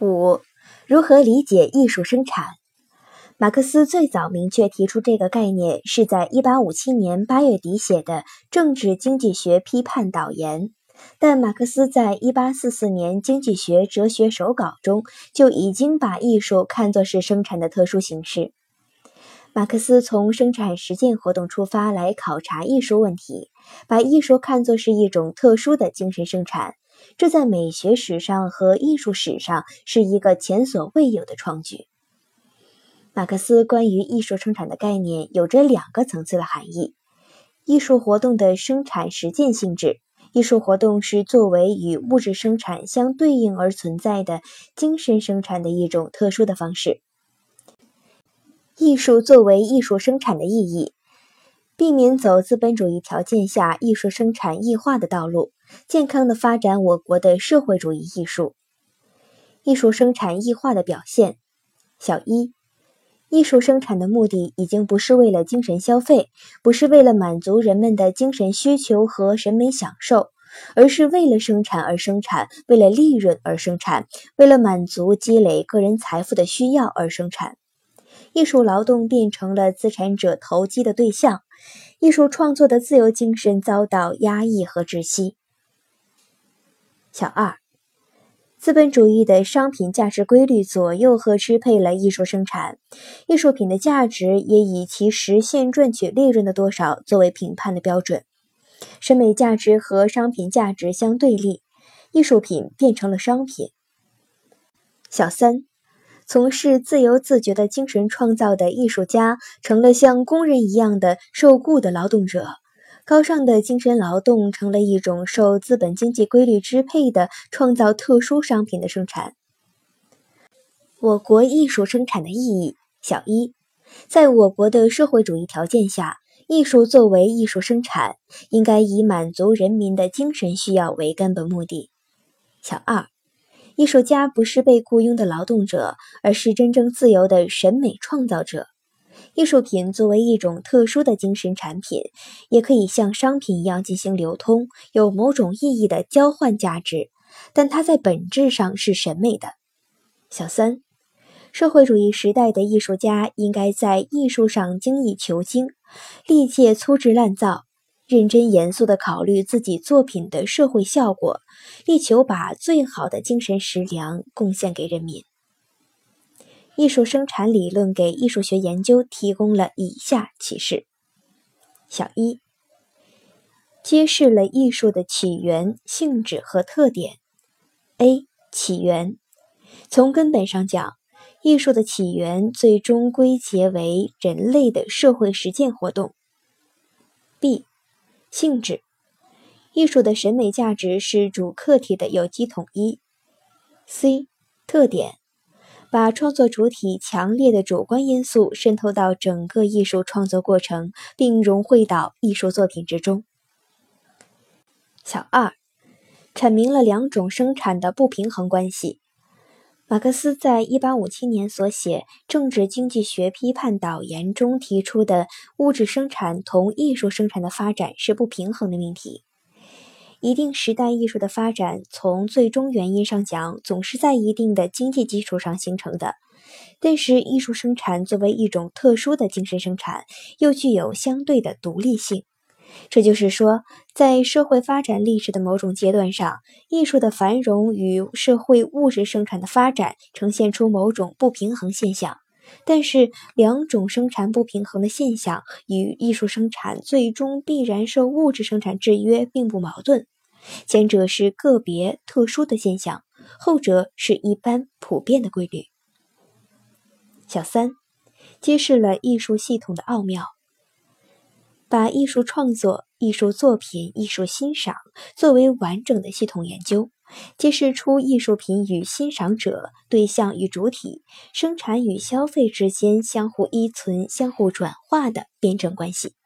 五、如何理解艺术生产？马克思最早明确提出这个概念是在1857年8月底写的《政治经济学批判导言》，但马克思在1844年《经济学哲学手稿》中就已经把艺术看作是生产的特殊形式。马克思从生产实践活动出发来考察艺术问题，把艺术看作是一种特殊的精神生产，这在美学史上和艺术史上是一个前所未有的创举。马克思关于艺术生产的概念有着两个层次的含义：艺术活动的生产实践性质，艺术活动是作为与物质生产相对应而存在的精神生产的一种特殊的方式。艺术作为艺术生产的意义，避免走资本主义条件下艺术生产异化的道路，健康的发展我国的社会主义艺术。艺术生产异化的表现，小一，艺术生产的目的已经不是为了精神消费，不是为了满足人们的精神需求和审美享受，而是为了生产而生产，为了利润而生产，为了满足积累个人财富的需要而生产。艺术劳动变成了资产者投机的对象，艺术创作的自由精神遭到压抑和窒息。小二，资本主义的商品价值规律左右和支配了艺术生产，艺术品的价值也以其实现赚取利润的多少作为评判的标准。审美价值和商品价值相对立，艺术品变成了商品。小三。从事自由自觉的精神创造的艺术家，成了像工人一样的受雇的劳动者。高尚的精神劳动成了一种受资本经济规律支配的创造特殊商品的生产。我国艺术生产的意义，小一，在我国的社会主义条件下，艺术作为艺术生产，应该以满足人民的精神需要为根本目的。小二。艺术家不是被雇佣的劳动者，而是真正自由的审美创造者。艺术品作为一种特殊的精神产品，也可以像商品一样进行流通，有某种意义的交换价值，但它在本质上是审美的。小三，社会主义时代的艺术家应该在艺术上精益求精，力戒粗制滥造。认真严肃地考虑自己作品的社会效果，力求把最好的精神食粮贡献给人民。艺术生产理论给艺术学研究提供了以下启示：小一，揭示了艺术的起源、性质和特点。A. 起源，从根本上讲，艺术的起源最终归结为人类的社会实践活动。B. 性质，艺术的审美价值是主客体的有机统一。C 特点，把创作主体强烈的主观因素渗透到整个艺术创作过程，并融汇到艺术作品之中。小二，阐明了两种生产的不平衡关系。马克思在一八五七年所写《政治经济学批判导言》中提出的物质生产同艺术生产的发展是不平衡的命题。一定时代艺术的发展，从最终原因上讲，总是在一定的经济基础上形成的。但是，艺术生产作为一种特殊的精神生产，又具有相对的独立性。这就是说，在社会发展历史的某种阶段上，艺术的繁荣与社会物质生产的发展呈现出某种不平衡现象。但是，两种生产不平衡的现象与艺术生产最终必然受物质生产制约并不矛盾。前者是个别特殊的现象，后者是一般普遍的规律。小三，揭示了艺术系统的奥妙。把艺术创作、艺术作品、艺术欣赏作为完整的系统研究，揭示出艺术品与欣赏者、对象与主体、生产与消费之间相互依存、相互转化的辩证关系。